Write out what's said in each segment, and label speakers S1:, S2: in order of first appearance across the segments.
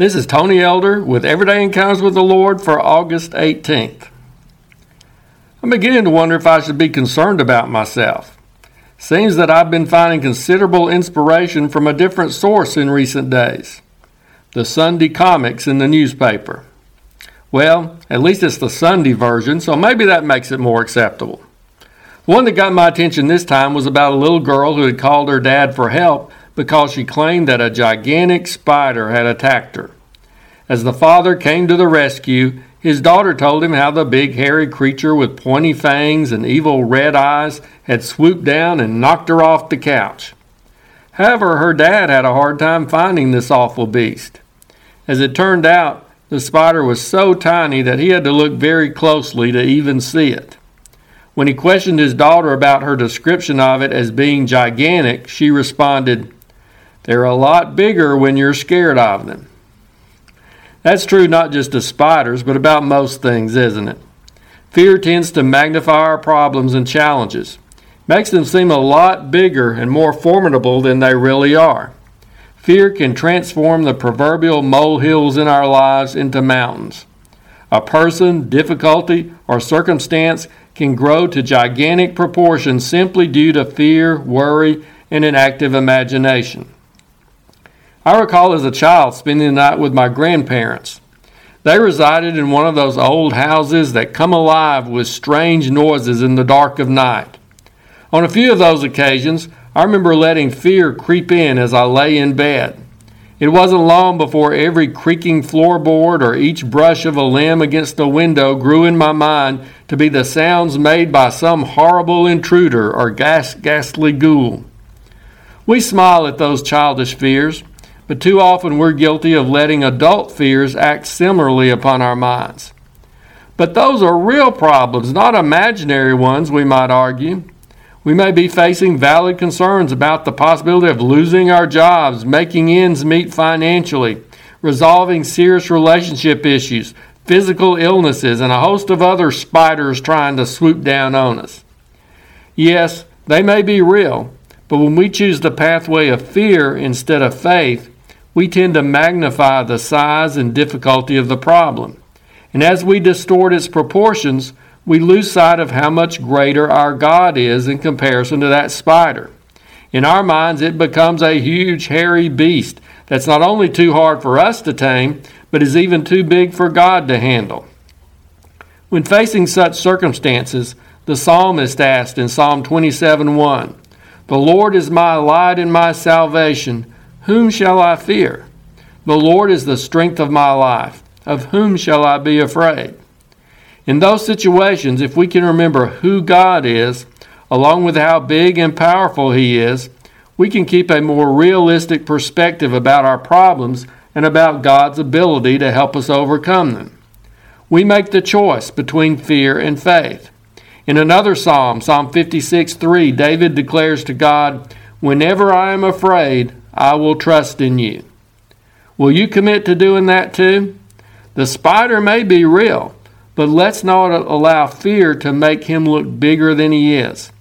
S1: This is Tony Elder with Everyday Encounters with the Lord for August 18th. I'm beginning to wonder if I should be concerned about myself. Seems that I've been finding considerable inspiration from a different source in recent days the Sunday comics in the newspaper. Well, at least it's the Sunday version, so maybe that makes it more acceptable. One that got my attention this time was about a little girl who had called her dad for help because she claimed that a gigantic spider had attacked her. As the father came to the rescue, his daughter told him how the big hairy creature with pointy fangs and evil red eyes had swooped down and knocked her off the couch. However, her dad had a hard time finding this awful beast. As it turned out, the spider was so tiny that he had to look very closely to even see it. When he questioned his daughter about her description of it as being gigantic, she responded, they're a lot bigger when you're scared of them. That's true not just of spiders, but about most things, isn't it? Fear tends to magnify our problems and challenges, makes them seem a lot bigger and more formidable than they really are. Fear can transform the proverbial molehills in our lives into mountains. A person, difficulty, or circumstance can grow to gigantic proportions simply due to fear, worry, and an active imagination. I recall as a child spending the night with my grandparents. They resided in one of those old houses that come alive with strange noises in the dark of night. On a few of those occasions, I remember letting fear creep in as I lay in bed. It wasn't long before every creaking floorboard or each brush of a limb against the window grew in my mind to be the sounds made by some horrible intruder or ghastly ghoul. We smile at those childish fears, but too often we're guilty of letting adult fears act similarly upon our minds. But those are real problems, not imaginary ones, we might argue. We may be facing valid concerns about the possibility of losing our jobs, making ends meet financially, resolving serious relationship issues, physical illnesses, and a host of other spiders trying to swoop down on us. Yes, they may be real, but when we choose the pathway of fear instead of faith, we tend to magnify the size and difficulty of the problem. And as we distort its proportions, we lose sight of how much greater our God is in comparison to that spider. In our minds, it becomes a huge, hairy beast that's not only too hard for us to tame, but is even too big for God to handle. When facing such circumstances, the psalmist asked in Psalm 27 1, The Lord is my light and my salvation. Whom shall I fear? The Lord is the strength of my life. Of whom shall I be afraid? In those situations, if we can remember who God is, along with how big and powerful He is, we can keep a more realistic perspective about our problems and about God's ability to help us overcome them. We make the choice between fear and faith. In another psalm, Psalm 56 3, David declares to God, Whenever I am afraid, I will trust in you. Will you commit to doing that too? The spider may be real, but let's not allow fear to make him look bigger than he is.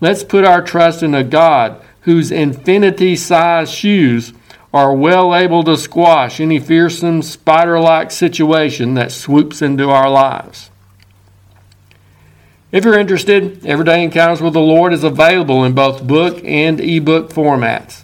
S1: Let's put our trust in a God whose infinity sized shoes are well able to squash any fearsome spider like situation that swoops into our lives. If you're interested, Everyday Encounters with the Lord is available in both book and ebook formats.